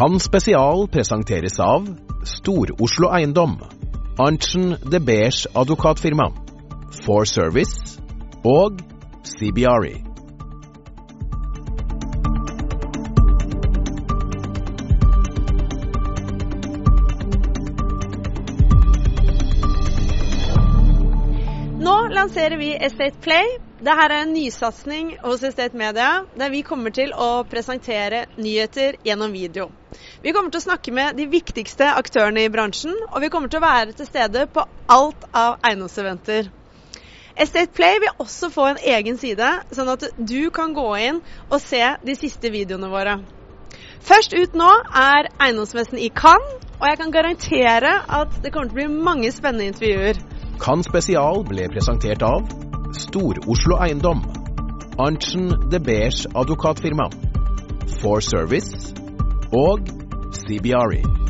Kan spesial presenteres av Stor-Oslo Eiendom, Arntzen de Beers advokatfirma, For Service og CBRI. Nå lanserer vi Estate Play. Dette er en nysatsing hos Estate Media, der vi kommer til å presentere nyheter gjennom video. Vi kommer til å snakke med de viktigste aktørene i bransjen, og vi kommer til å være til stede på alt av eiendomseventer. Estate Play vil også få en egen side, sånn at du kan gå inn og se de siste videoene våre. Først ut nå er eiendomsmessen i Cannes, og jeg kan garantere at det kommer til å bli mange spennende intervjuer. Cannes spesial ble presentert av Stor-Oslo Eiendom, Arntzen de Beers advokatfirma, For Service og CBRE.